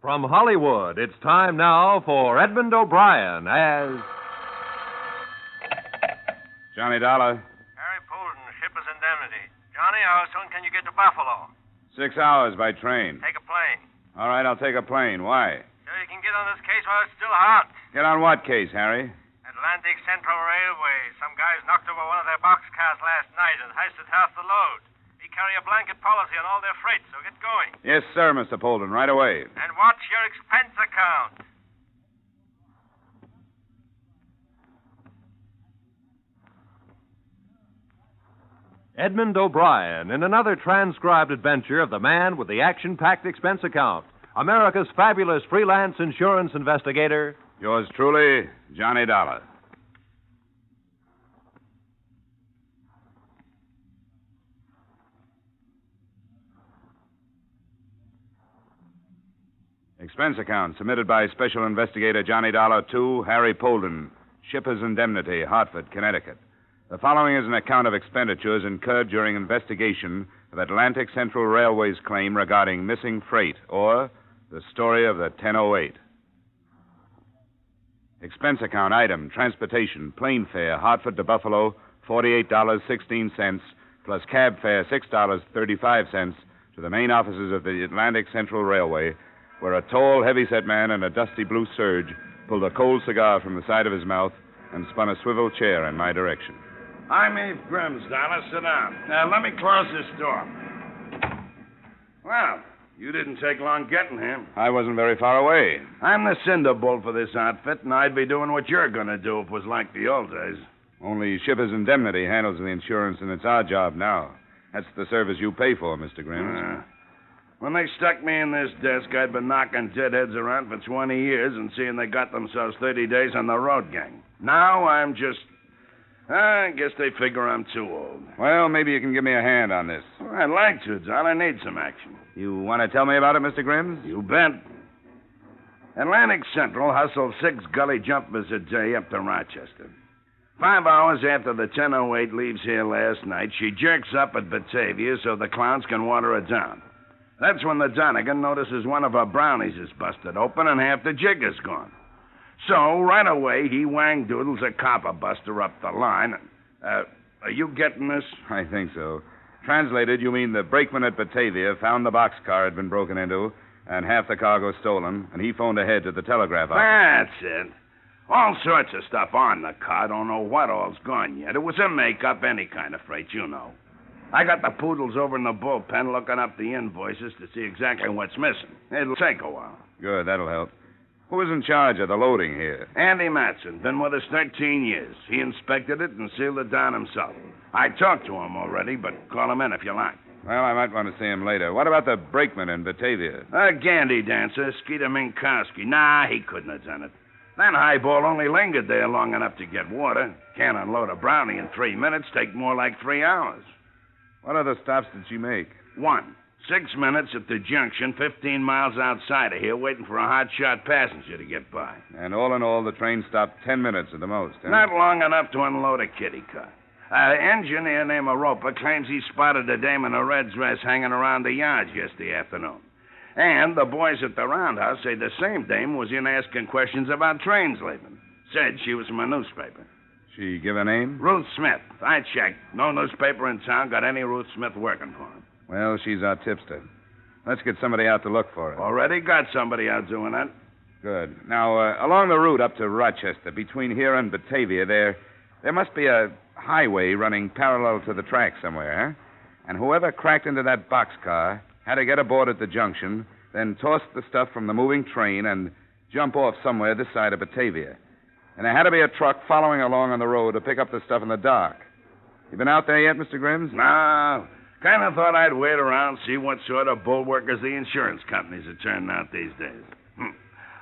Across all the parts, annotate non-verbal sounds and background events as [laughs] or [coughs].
From Hollywood, it's time now for Edmond O'Brien as. Johnny Dollar. Harry Polden, shipper's indemnity. Johnny, how soon can you get to Buffalo? Six hours by train. Take a plane. All right, I'll take a plane. Why? So you can get on this case while it's still hot. Get on what case, Harry? Atlantic Central Railway. Some guys knocked over one of their boxcars last night and heisted half the load. We carry a blanket policy on all their freight, so get going. Yes, sir, Mr. Polden, right away. And watch your expense account. Edmond O'Brien in another transcribed adventure of the man with the action packed expense account. America's fabulous freelance insurance investigator. Yours truly, Johnny Dollar. Expense account submitted by Special Investigator Johnny Dollar to Harry Polden, Shipper's Indemnity, Hartford, Connecticut. The following is an account of expenditures incurred during investigation of Atlantic Central Railway's claim regarding missing freight, or the story of the 1008. Expense account item transportation, plane fare, Hartford to Buffalo, $48.16, plus cab fare, $6.35 to the main offices of the Atlantic Central Railway, where a tall, heavy-set man in a dusty blue serge pulled a cold cigar from the side of his mouth and spun a swivel chair in my direction. I'm Eve Dollar. Sit down. Now, let me close this door. Well, you didn't take long getting here. I wasn't very far away. I'm the cinder bull for this outfit, and I'd be doing what you're going to do if it was like the old days. Only Shipper's Indemnity handles the insurance, and it's our job now. That's the service you pay for, Mr. Grims. Uh, when they stuck me in this desk, I'd been knocking deadheads around for 20 years and seeing they got themselves 30 days on the road gang. Now I'm just. I guess they figure I'm too old. Well, maybe you can give me a hand on this. Well, I'd like to, John. I need some action. You want to tell me about it, Mr. Grims? You bet. Atlantic Central hustled six gully jumpers a day up to Rochester. Five hours after the 1008 leaves here last night, she jerks up at Batavia so the clowns can water her down. That's when the Donegan notices one of her brownies is busted open and half the jig is gone. So, right away, he wang doodles a copper buster up the line. Uh, are you getting this? I think so. Translated, you mean the brakeman at Batavia found the boxcar had been broken into and half the cargo stolen, and he phoned ahead to the telegraph office. That's it. All sorts of stuff on the car. Don't know what all's gone yet. It was a make-up, any kind of freight, you know. I got the poodles over in the bullpen looking up the invoices to see exactly what's missing. It'll take a while. Good, that'll help. Who is in charge of the loading here? Andy Matson, been with us 13 years. He inspected it and sealed it down himself. I talked to him already, but call him in if you like. Well, I might want to see him later. What about the brakeman in Batavia? A gandy dancer, Skeeter Minkowski. Nah, he couldn't have done it. That highball only lingered there long enough to get water. Can't unload a brownie in three minutes. Take more like three hours. What other stops did she make? One. Six minutes at the junction, 15 miles outside of here, waiting for a hot-shot passenger to get by. And all in all, the train stopped ten minutes at the most. Huh? Not long enough to unload a kitty car. An engineer named Aropa claims he spotted a dame in a red dress hanging around the yards yesterday afternoon. And the boys at the roundhouse say the same dame was in asking questions about trains leaving. Said she was from a newspaper. She give a name? Ruth Smith. I checked. No newspaper in town got any Ruth Smith working for him. Well, she's our tipster. Let's get somebody out to look for her. Already got somebody out doing that. Good. Now, uh, along the route up to Rochester, between here and Batavia, there, there must be a highway running parallel to the track somewhere. Huh? And whoever cracked into that boxcar had to get aboard at the junction, then toss the stuff from the moving train and jump off somewhere this side of Batavia. And there had to be a truck following along on the road to pick up the stuff in the dark. You been out there yet, Mr. Grims? No. Kind of thought I'd wait around, see what sort of bulwarkers the insurance companies are turning out these days. Hm.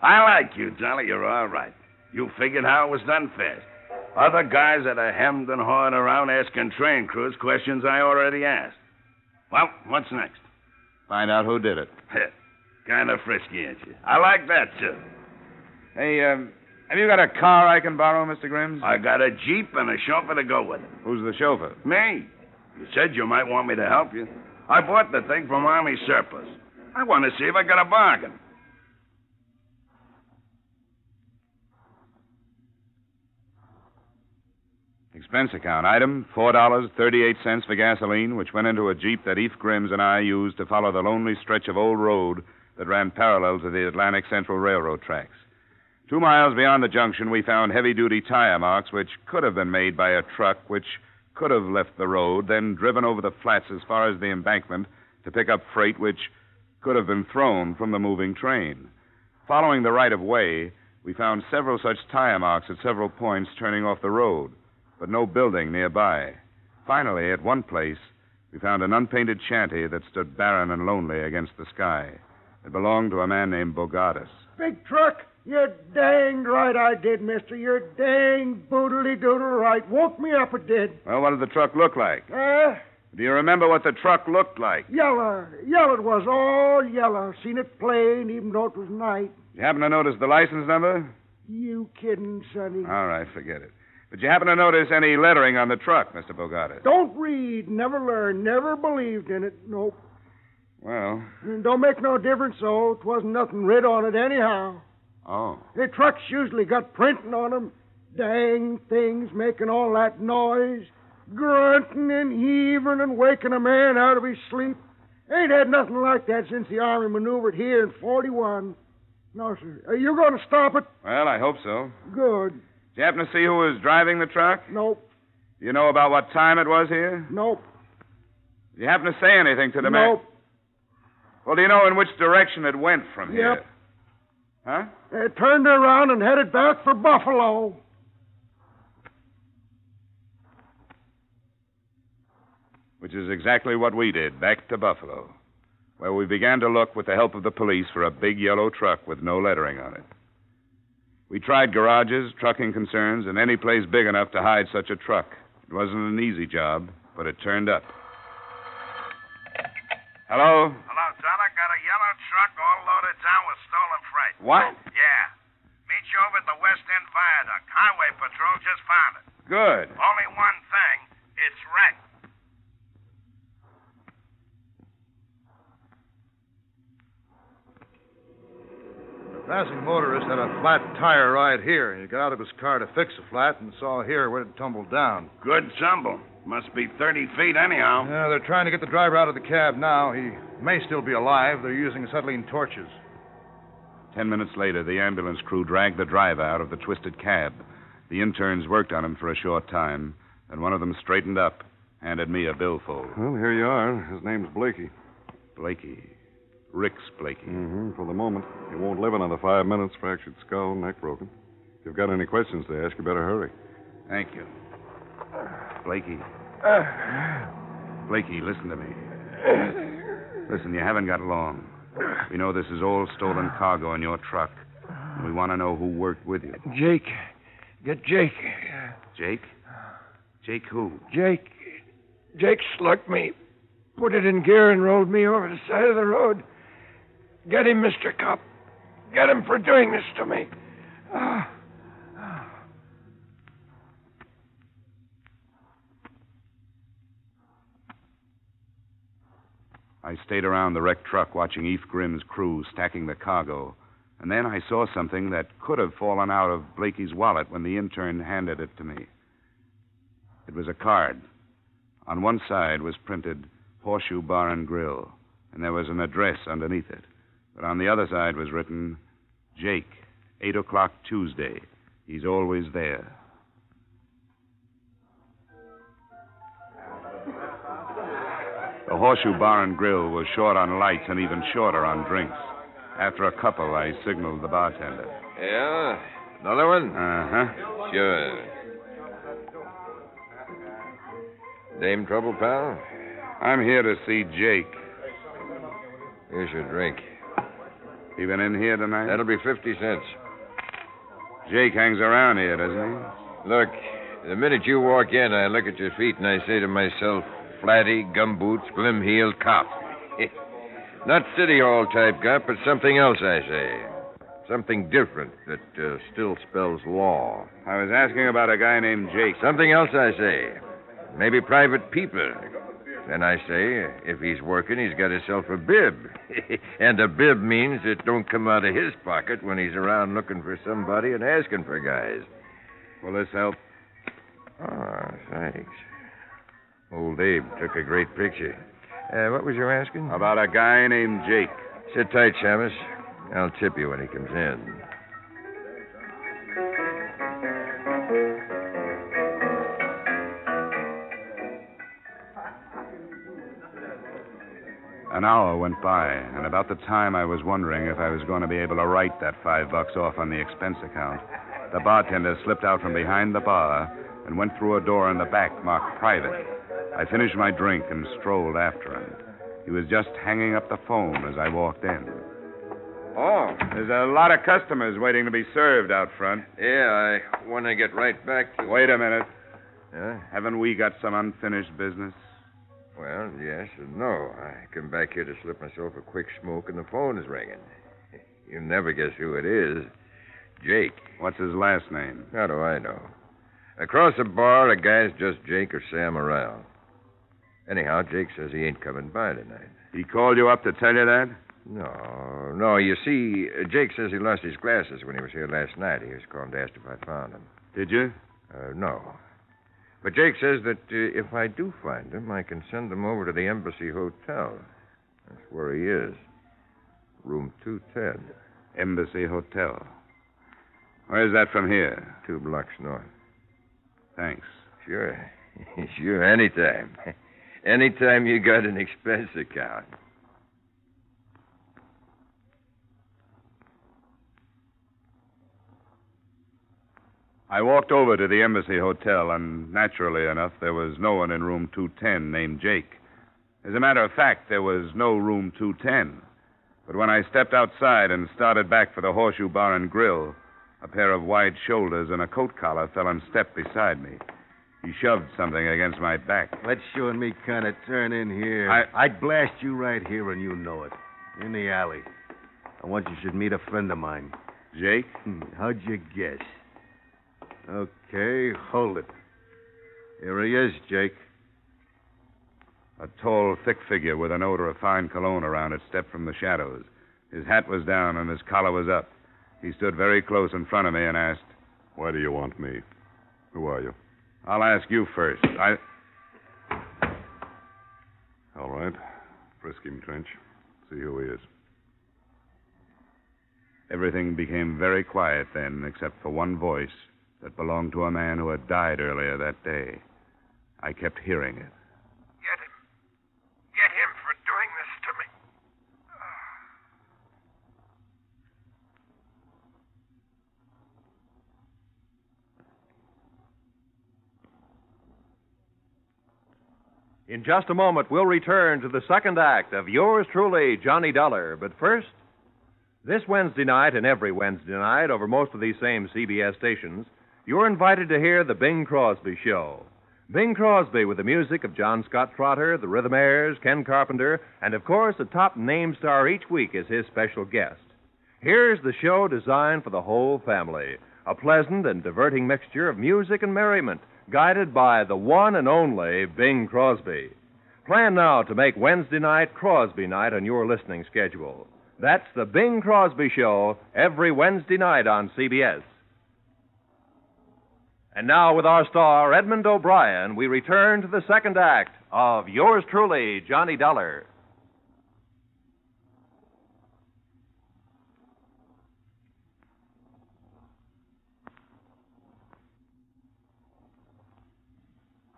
I like you, Johnny. You're all right. You figured how it was done fast. Other guys that are hemmed and hawed around asking train crews questions I already asked. Well, what's next? Find out who did it. [laughs] kind of frisky, ain't you? I like that, too. Hey, um, have you got a car I can borrow, Mr. Grims? I got a Jeep and a chauffeur to go with it. Who's the chauffeur? Me. You said you might want me to help you. I bought the thing from Army Surplus. I want to see if I got a bargain. Expense account item $4.38 for gasoline, which went into a Jeep that Eve Grims and I used to follow the lonely stretch of old road that ran parallel to the Atlantic Central Railroad tracks. Two miles beyond the junction, we found heavy duty tire marks which could have been made by a truck which could have left the road, then driven over the flats as far as the embankment to pick up freight which could have been thrown from the moving train. Following the right of way, we found several such tire marks at several points turning off the road, but no building nearby. Finally, at one place, we found an unpainted shanty that stood barren and lonely against the sky. It belonged to a man named Bogatis. Big truck? You're danged right I did, mister. You're dang boodly doodle right. Woke me up, it did. Well, what did the truck look like? Uh, Do you remember what the truck looked like? yellow. Yellow it was, all yellow. Seen it plain, even though it was night. You happen to notice the license number? You kidding, Sonny? All right, forget it. But you happen to notice any lettering on the truck, Mr. Bogatis? Don't read, never learn, never believed in it. Nope. Well, Don't make no difference, though. It wasn't nothing writ on it anyhow. Oh. The trucks usually got printing on 'em. Dang things making all that noise, grunting and heaving and waking a man out of his sleep. Ain't had nothing like that since the Army maneuvered here in 41. No, sir. Are you going to stop it? Well, I hope so. Good. Did you happen to see who was driving the truck? Nope. You know about what time it was here? Nope. Did you happen to say anything to the man? Nope. Well, do you know in which direction it went from here? Yep. Huh? They turned around and headed back for Buffalo. Which is exactly what we did, back to Buffalo, where we began to look with the help of the police for a big yellow truck with no lettering on it. We tried garages, trucking concerns, and any place big enough to hide such a truck. It wasn't an easy job, but it turned up. Hello? Hello, son. I got a yellow truck all loaded down with stolen freight. What? Yeah. Meet you over at the West End Viaduct. Highway Patrol just found it. Good. Only one thing. It's wrecked. The passing motorist had a flat tire right here. He got out of his car to fix the flat and saw here where it tumbled down. Good tumble. Must be 30 feet anyhow. Yeah, they're trying to get the driver out of the cab now. He may still be alive. They're using acetylene torches. Ten minutes later, the ambulance crew dragged the driver out of the twisted cab. The interns worked on him for a short time, then one of them straightened up, handed me a billfold. Well, here you are. His name's Blakey. Blakey. Rix Blakey. Mm-hmm. For the moment. He won't live another five minutes. Fractured skull, neck broken. If you've got any questions to ask, you better hurry. Thank you. Blakey. Blakey, listen to me. Listen, you haven't got long. We know this is all stolen cargo in your truck. And we want to know who worked with you. Jake. Get Jake. Jake? Jake who? Jake. Jake slugged me. Put it in gear and rolled me over the side of the road. Get him, Mr. Cop. Get him for doing this to me. Ah. I stayed around the wrecked truck watching Eve Grimm's crew stacking the cargo. And then I saw something that could have fallen out of Blakey's wallet when the intern handed it to me. It was a card. On one side was printed Horseshoe Bar and Grill, and there was an address underneath it. But on the other side was written Jake, 8 o'clock Tuesday. He's always there. The Horseshoe Bar and Grill was short on lights and even shorter on drinks. After a couple, I signaled the bartender. Yeah? Another one? Uh huh. Sure. Dame trouble, pal? I'm here to see Jake. Here's your drink. He been in here tonight? That'll be 50 cents. Jake hangs around here, doesn't he? Look, the minute you walk in, I look at your feet and I say to myself, flatty, gumboots, glim heeled cop. [laughs] Not City Hall type cop, but something else, I say. Something different that uh, still spells law. I was asking about a guy named Jake. Something else, I say. Maybe private people. Then I say, if he's working, he's got himself a bib. [laughs] and a bib means it don't come out of his pocket when he's around looking for somebody and asking for guys. Will this help? Ah, Oh, thanks. Old Abe took a great picture. Uh, what was you asking? About a guy named Jake. Sit tight, Shamus. I'll tip you when he comes in. An hour went by, and about the time I was wondering if I was going to be able to write that five bucks off on the expense account, the bartender slipped out from behind the bar and went through a door in the back marked private. I finished my drink and strolled after him. He was just hanging up the phone as I walked in. Oh, there's a lot of customers waiting to be served out front. Yeah, I want to get right back to. Wait a minute. Huh? Haven't we got some unfinished business? Well, yes and no. I come back here to slip myself a quick smoke, and the phone is ringing. [laughs] You'll never guess who it is. Jake. What's his last name? How do I know? Across the bar, a guy's just Jake or Sam around. Anyhow, Jake says he ain't coming by tonight. He called you up to tell you that? No, no. You see, Jake says he lost his glasses when he was here last night. He was calling to ask if I found them. Did you? Uh, no. But Jake says that uh, if I do find them, I can send them over to the Embassy Hotel. That's where he is. Room 210. Embassy Hotel. Where's that from here? Two blocks north. Thanks. Sure. [laughs] sure, anytime. [laughs] Anytime you got an expense account. I walked over to the Embassy Hotel, and naturally enough, there was no one in room 210 named Jake. As a matter of fact, there was no room 210. But when I stepped outside and started back for the Horseshoe Bar and Grill, a pair of wide shoulders and a coat collar fell on step beside me. He shoved something against my back. Let you and me kind of turn in here. I- I'd blast you right here, and you know it. In the alley. I want you should meet a friend of mine. Jake? Hmm, how'd you guess? Okay, hold it. Here he is, Jake. A tall, thick figure with an odor of fine cologne around it stepped from the shadows. His hat was down and his collar was up. He stood very close in front of me and asked, Why do you want me? Who are you? I'll ask you first. I. All right. Frisk him, Trench. See who he is. Everything became very quiet then, except for one voice that belonged to a man who had died earlier that day. I kept hearing it. Get him. Get him for doing this to me. In just a moment, we'll return to the second act of yours truly, Johnny Dollar. But first, this Wednesday night and every Wednesday night over most of these same CBS stations, you're invited to hear The Bing Crosby Show. Bing Crosby with the music of John Scott Trotter, the Rhythmaires, Ken Carpenter, and of course, a top name star each week is his special guest. Here's the show designed for the whole family a pleasant and diverting mixture of music and merriment, guided by the one and only Bing Crosby. Plan now to make Wednesday night Crosby night on your listening schedule. That's the Bing Crosby Show every Wednesday night on CBS. And now, with our star, Edmond O'Brien, we return to the second act of yours truly, Johnny Dollar.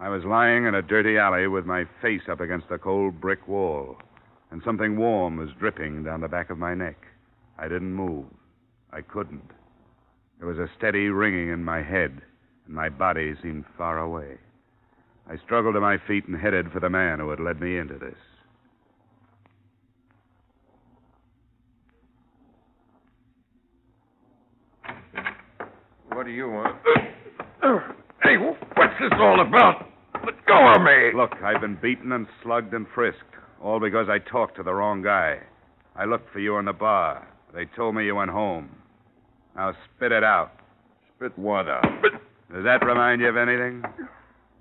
I was lying in a dirty alley with my face up against a cold brick wall, and something warm was dripping down the back of my neck. I didn't move. I couldn't. There was a steady ringing in my head, and my body seemed far away. I struggled to my feet and headed for the man who had led me into this. What do you want? [coughs] hey, what's this all about? Let go of me. Look, I've been beaten and slugged and frisked, all because I talked to the wrong guy. I looked for you in the bar. They told me you went home. Now spit it out. Spit what out? Does that remind you of anything?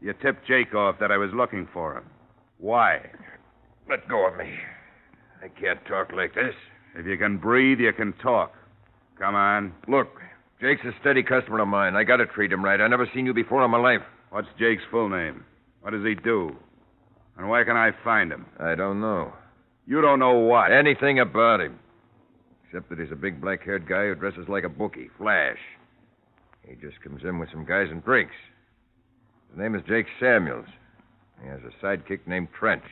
You tipped Jake off that I was looking for him. Why? Let go of me. I can't talk like this. If you can breathe, you can talk. Come on. Look, Jake's a steady customer of mine. I gotta treat him right. I never seen you before in my life. What's Jake's full name? What does he do? And where can I find him? I don't know. You don't know what. Anything about him. Except that he's a big black haired guy who dresses like a bookie, Flash. He just comes in with some guys and drinks. His name is Jake Samuels. He has a sidekick named Trench.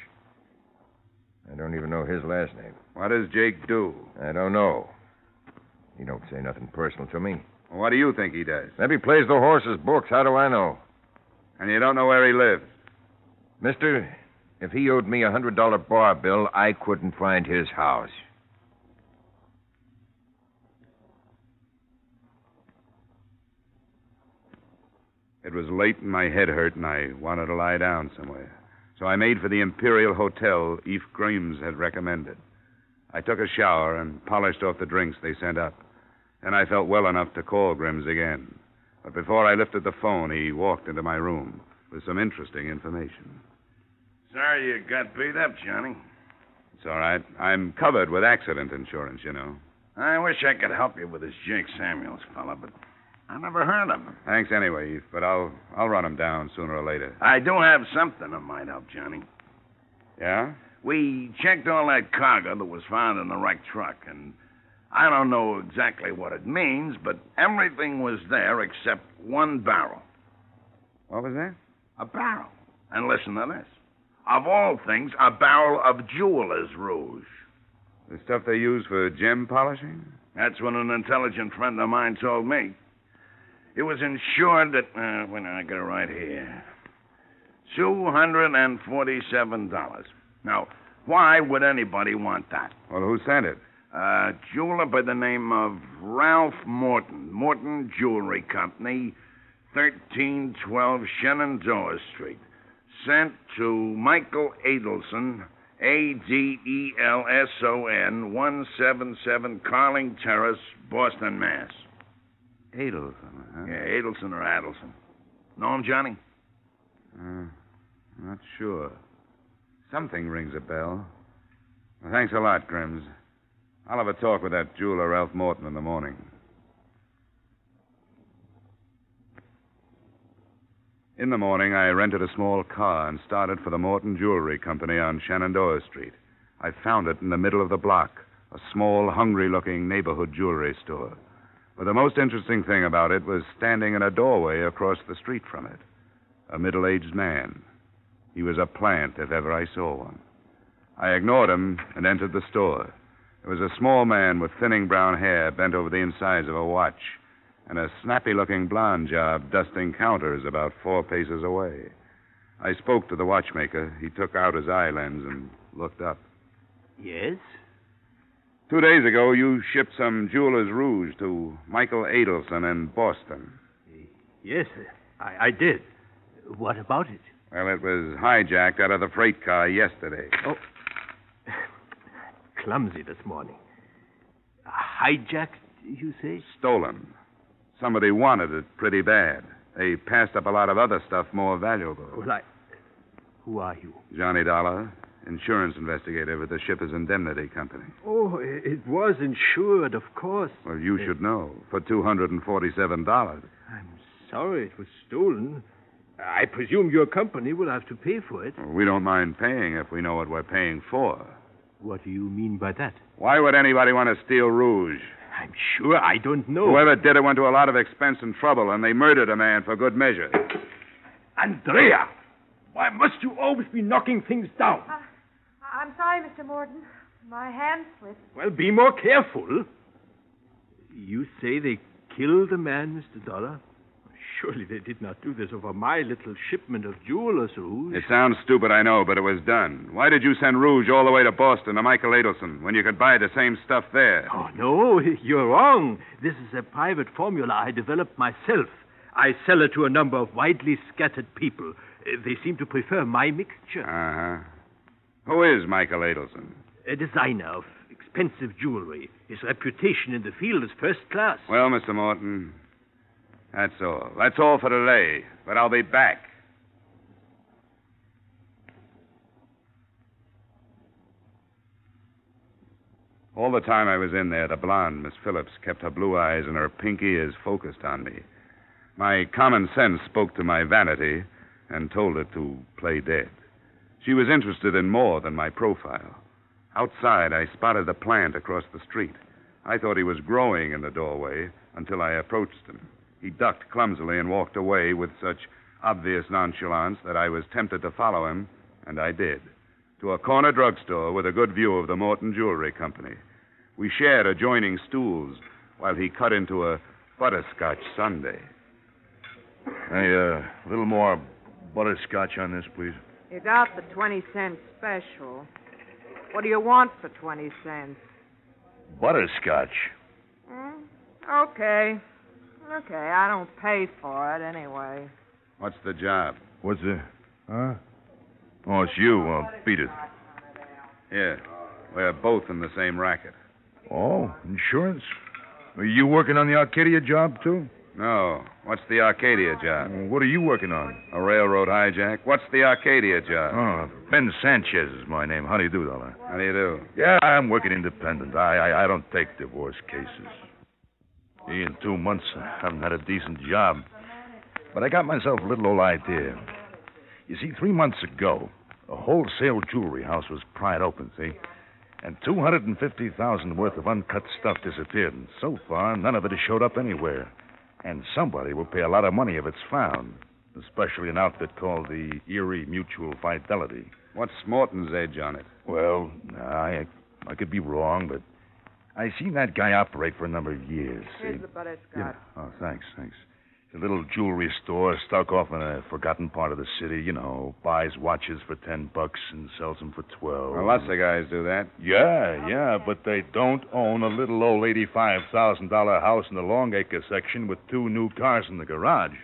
I don't even know his last name. What does Jake do? I don't know. He don't say nothing personal to me. What do you think he does? Maybe he plays the horse's books. How do I know? And you don't know where he lives? Mister, if he owed me a hundred dollar bar bill, I couldn't find his house. It was late and my head hurt, and I wanted to lie down somewhere. So I made for the Imperial Hotel Eve Grimes had recommended. I took a shower and polished off the drinks they sent up. Then I felt well enough to call Grims again. But before I lifted the phone, he walked into my room with some interesting information. Sorry you got beat up, Johnny. It's all right. I'm covered with accident insurance, you know. I wish I could help you with this Jake Samuels fella, but I never heard of him. Thanks anyway, Eve, but I'll I'll run him down sooner or later. I do have something that might help, Johnny. Yeah? We checked all that cargo that was found in the wrecked truck, and I don't know exactly what it means, but everything was there except one barrel. What was that? A barrel. And listen to this. Of all things, a barrel of jeweler's rouge. The stuff they use for gem polishing? That's what an intelligent friend of mine told me. It was insured at, uh, when I got it right here, $247. Now, why would anybody want that? Well, who sent it? A jeweler by the name of Ralph Morton, Morton Jewelry Company, 1312 Shenandoah Street. Sent to Michael Adelson, A D E L S O N, 177 Carling Terrace, Boston, Mass. Adelson, huh? Yeah, Adelson or Adelson. Know him, Johnny? Uh, not sure. Something rings a bell. Well, thanks a lot, Grims. I'll have a talk with that jeweler, Ralph Morton, in the morning. In the morning, I rented a small car and started for the Morton Jewelry Company on Shenandoah Street. I found it in the middle of the block, a small, hungry looking neighborhood jewelry store. But the most interesting thing about it was standing in a doorway across the street from it a middle aged man. He was a plant, if ever I saw one. I ignored him and entered the store. It was a small man with thinning brown hair bent over the insides of a watch, and a snappy looking blonde job dusting counters about four paces away. I spoke to the watchmaker. He took out his eye lens and looked up. Yes? Two days ago, you shipped some jeweler's rouge to Michael Adelson in Boston. Yes, I, I did. What about it? Well, it was hijacked out of the freight car yesterday. Oh. [laughs] Clumsy this morning. Hijacked, you say? Stolen. Somebody wanted it pretty bad. They passed up a lot of other stuff more valuable. Well, I. Who are you? Johnny Dollar, insurance investigator with the Shippers Indemnity Company. Oh, it was insured, of course. Well, you should know. For $247. I'm sorry it was stolen. I presume your company will have to pay for it. We don't mind paying if we know what we're paying for. What do you mean by that? Why would anybody want to steal rouge? I'm sure I don't know. Whoever did it went to a lot of expense and trouble, and they murdered a man for good measure. Andrea! Why must you always be knocking things down? Uh, I'm sorry, Mr. Morton. My hand slipped. Well, be more careful. You say they killed the man, Mr. Dollar? Surely they did not do this over my little shipment of jewelers' rouge. It sounds stupid, I know, but it was done. Why did you send rouge all the way to Boston to Michael Adelson when you could buy the same stuff there? Oh, no, [laughs] you're wrong. This is a private formula I developed myself. I sell it to a number of widely scattered people. Uh, They seem to prefer my mixture. Uh huh. Who is Michael Adelson? A designer of expensive jewelry. His reputation in the field is first class. Well, Mr. Morton, that's all. That's all for today. But I'll be back. All the time I was in there, the blonde, Miss Phillips, kept her blue eyes and her pink ears focused on me. My common sense spoke to my vanity and told it to play dead. She was interested in more than my profile. Outside, I spotted the plant across the street. I thought he was growing in the doorway until I approached him. He ducked clumsily and walked away with such obvious nonchalance that I was tempted to follow him, and I did, to a corner drugstore with a good view of the Morton Jewelry Company. We shared adjoining stools while he cut into a butterscotch sundae. Hey, uh, a little more butterscotch on this, please. You got the 20 cent special. What do you want for 20 cents? Butterscotch? Hmm? Okay. Okay, I don't pay for it anyway. What's the job? What's the. Huh? Oh, it's you. Well, beat it. Here. We're both in the same racket. Oh, insurance? Are you working on the Arcadia job, too? No. What's the Arcadia job? Well, what are you working on? A railroad hijack. What's the Arcadia job? Oh, Ben Sanchez is my name. How do you do, Dollar? How do you do? Yeah, I'm working independent. I, I, I don't take divorce cases. In two months, I haven't had a decent job. But I got myself a little old idea. You see, three months ago, a wholesale jewelry house was pried open, see? And 250000 worth of uncut stuff disappeared. And so far, none of it has showed up anywhere. And somebody will pay a lot of money if it's found, especially an outfit called the Erie Mutual Fidelity. What's Morton's edge on it? Well, I, I could be wrong, but I seen that guy operate for a number of years. Here's see? the butterscotch. Yeah. Oh, thanks, thanks. It's a little jewelry store stuck off in a forgotten part of the city. You know, buys watches for ten bucks and sells them for twelve. Well, lots of guys do that. Yeah, yeah, but they don't own a little old eighty-five thousand dollar house in the Longacre section with two new cars in the garage.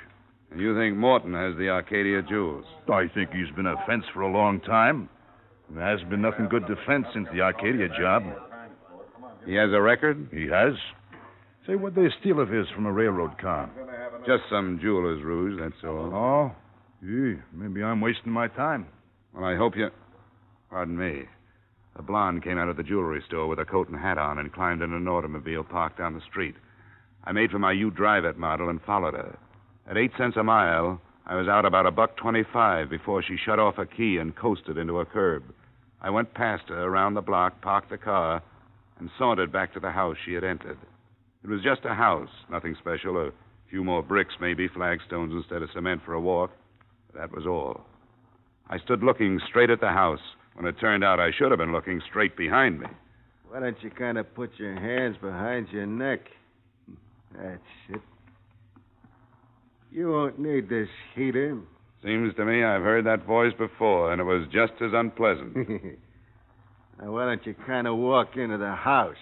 And you think Morton has the Arcadia jewels? I think he's been a fence for a long time. There hasn't been nothing good to fence since the Arcadia job. He has a record? He has. Say, what'd they steal of his from a railroad car? Just some jeweler's rouge, that's all. Oh? Gee, maybe I'm wasting my time. Well, I hope you. Pardon me. A blonde came out of the jewelry store with a coat and hat on and climbed in an automobile parked down the street. I made for my U Drive It model and followed her. At eight cents a mile, I was out about a buck twenty-five before she shut off a key and coasted into a curb. I went past her around the block, parked the car, and sauntered back to the house she had entered. It was just a house, nothing special. A few more bricks, maybe, flagstones instead of cement for a walk. That was all. I stood looking straight at the house when it turned out I should have been looking straight behind me. Why don't you kind of put your hands behind your neck? That's it. You won't need this heater. Seems to me I've heard that voice before, and it was just as unpleasant. [laughs] now, why don't you kind of walk into the house?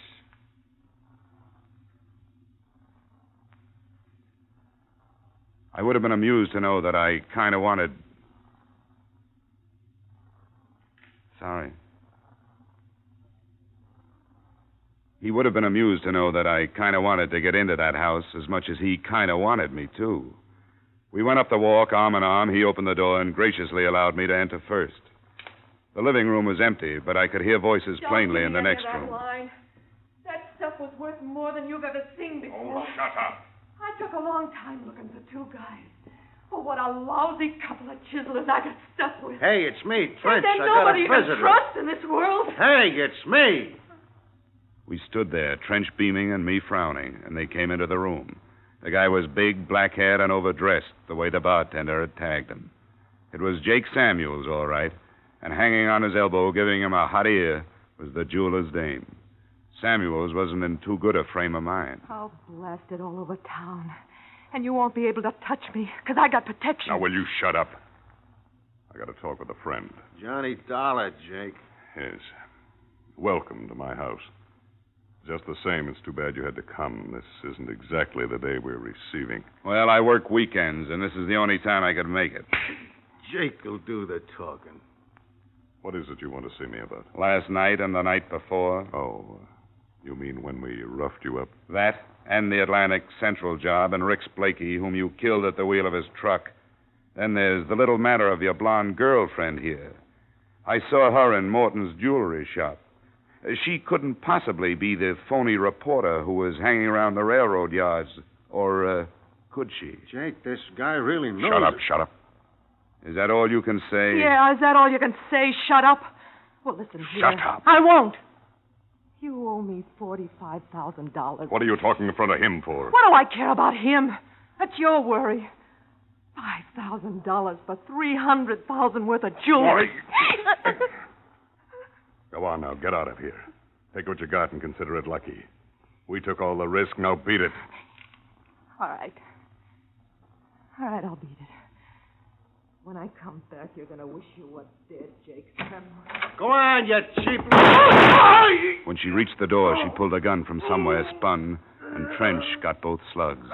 I would have been amused to know that I kind of wanted. Sorry. He would have been amused to know that I kind of wanted to get into that house as much as he kind of wanted me to. We went up the walk, arm in arm. He opened the door and graciously allowed me to enter first. The living room was empty, but I could hear voices Don't plainly give in me the any next of that room. Line. That stuff was worth more than you've ever seen before. Oh, shut up. I took a long time looking for two guys. Oh, what a lousy couple of chiselers I got stuck with. Hey, it's me, Trench. There's I got nobody a you can visitor. trust in this world. Hey, it's me. We stood there, Trench beaming and me frowning, and they came into the room. The guy was big, black haired, and overdressed, the way the bartender had tagged him. It was Jake Samuels, all right, and hanging on his elbow, giving him a hot ear, was the jeweler's dame. Samuels wasn't in too good a frame of mind. Oh, I'll blast it all over town. And you won't be able to touch me, because I got protection. Now, will you shut up? I got to talk with a friend. Johnny Dollar, Jake. Yes. Welcome to my house. Just the same, it's too bad you had to come. This isn't exactly the day we're receiving. Well, I work weekends, and this is the only time I could make it. Jake will do the talking. What is it you want to see me about? Last night and the night before. Oh, you mean when we roughed you up? That and the Atlantic Central job and Rix Blakey, whom you killed at the wheel of his truck. Then there's the little matter of your blonde girlfriend here. I saw her in Morton's jewelry shop. She couldn't possibly be the phony reporter who was hanging around the railroad yards. Or, uh, Could she? Jake, this guy really knows. Shut up, it. shut up. Is that all you can say? Yeah, is that all you can say? Shut up. Well, listen here. Shut up. I won't. You owe me forty-five thousand dollars. What are you talking in front of him for? What do I care about him? That's your worry. Five thousand dollars for three hundred thousand worth of jewelry. [laughs] Go on now, get out of here. Take what you got and consider it lucky. We took all the risk, now beat it. all right. All right, I'll beat it. When I come back, you're gonna wish you were dead, Jake. Go on, you cheap. When she reached the door, she pulled a gun from somewhere, spun, and Trench got both slugs.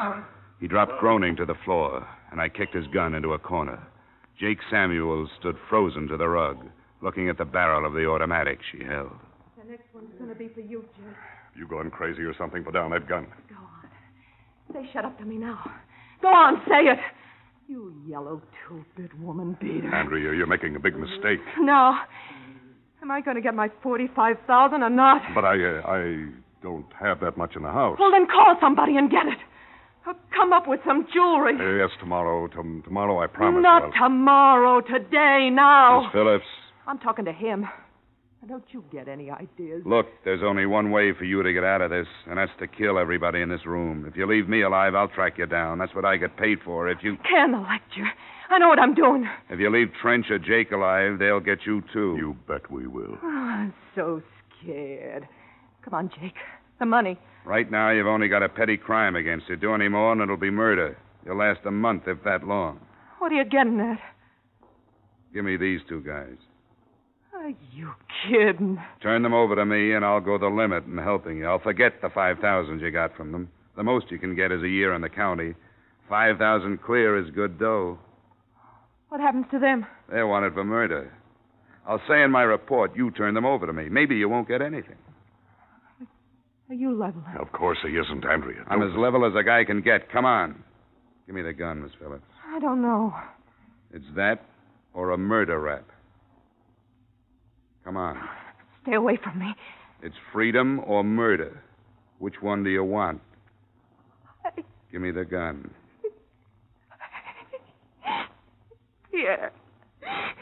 He dropped groaning to the floor, and I kicked his gun into a corner. Jake Samuels stood frozen to the rug, looking at the barrel of the automatic she held. The next one's gonna be for you, Jake. You going crazy or something? Put down that gun. Go on. Say shut up to me now. Go on, say it. You yellow two-bit woman beater. Andrea, you're, making a big mistake. Now, am I going to get my forty-five thousand or not? But I, uh, I don't have that much in the house. Well, then call somebody and get it. Or come up with some jewelry. Uh, yes, tomorrow. Tom- tomorrow, I promise. Not I'll- tomorrow, today, now. Miss Phillips, I'm talking to him. Now, don't you get any ideas? look, there's only one way for you to get out of this, and that's to kill everybody in this room. If you leave me alive, I'll track you down. That's what I get paid for. If you Can the lecture. I know what I'm doing. if you leave Trench or Jake alive, they'll get you too. You bet we will. Oh, I'm so scared. Come on, Jake. The money. Right now, you've only got a petty crime against you. Do any more, and it'll be murder. You'll last a month, if that long. What are you getting at? Give me these two guys. Are you kidding? Turn them over to me, and I'll go the limit in helping you. I'll forget the five thousand you got from them. The most you can get is a year in the county. Five thousand clear is good dough. What happens to them? They're wanted for murder. I'll say in my report you turn them over to me. Maybe you won't get anything. Are you level? Of course he isn't, Andrea. I'm as level as a guy can get. Come on. Give me the gun, Miss Phillips. I don't know. It's that or a murder rap. Come on. Stay away from me. It's freedom or murder. Which one do you want? I... Give me the gun. Here.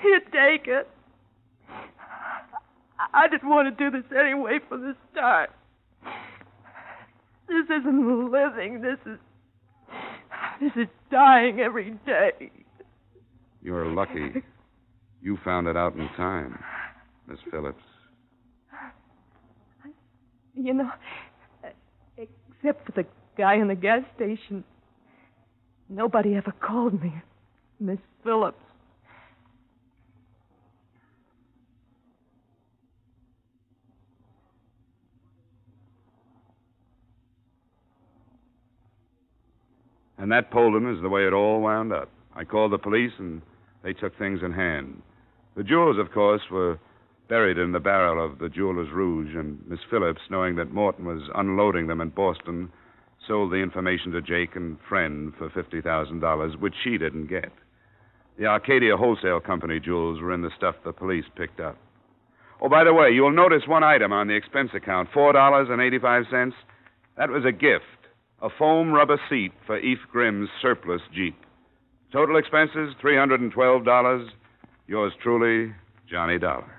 Here, take it. I didn't want to do this anyway from the start. This isn't living. This is. This is dying every day. You're lucky. You found it out in time, Miss Phillips. You know, except for the guy in the gas station, nobody ever called me Miss Phillips. And that Polden is the way it all wound up. I called the police, and they took things in hand. The jewels, of course, were buried in the barrel of the Jeweler's Rouge, and Miss Phillips, knowing that Morton was unloading them in Boston, sold the information to Jake and friend for $50,000, which she didn't get. The Arcadia Wholesale Company jewels were in the stuff the police picked up. Oh, by the way, you'll notice one item on the expense account $4.85. That was a gift a foam rubber seat for Eve Grimm's surplus Jeep. Total expenses $312. Yours truly, Johnny Dollar.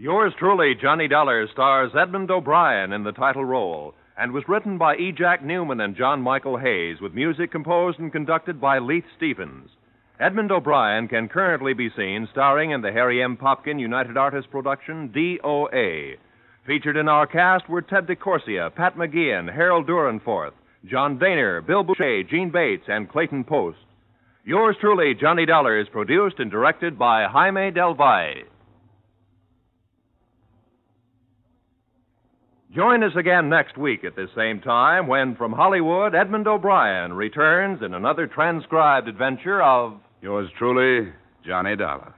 Yours truly, Johnny Dollar, stars Edmond O'Brien in the title role and was written by E. Jack Neuman and John Michael Hayes with music composed and conducted by Leith Stevens. Edmond O'Brien can currently be seen starring in the Harry M. Popkin United Artists production DOA. Featured in our cast were Ted DeCorsia, Pat McGeehan, Harold Dryenforth, John Dehner, Bill Bouchey, Jeanne Bates, and Clayton Post. Yours truly, Johnny Dollar, is produced and directed by Jaime Del Valle. Join us again next week at this same time when, from Hollywood, Edmond O'Brien returns in another transcribed adventure of Yours truly, Johnny Dollar.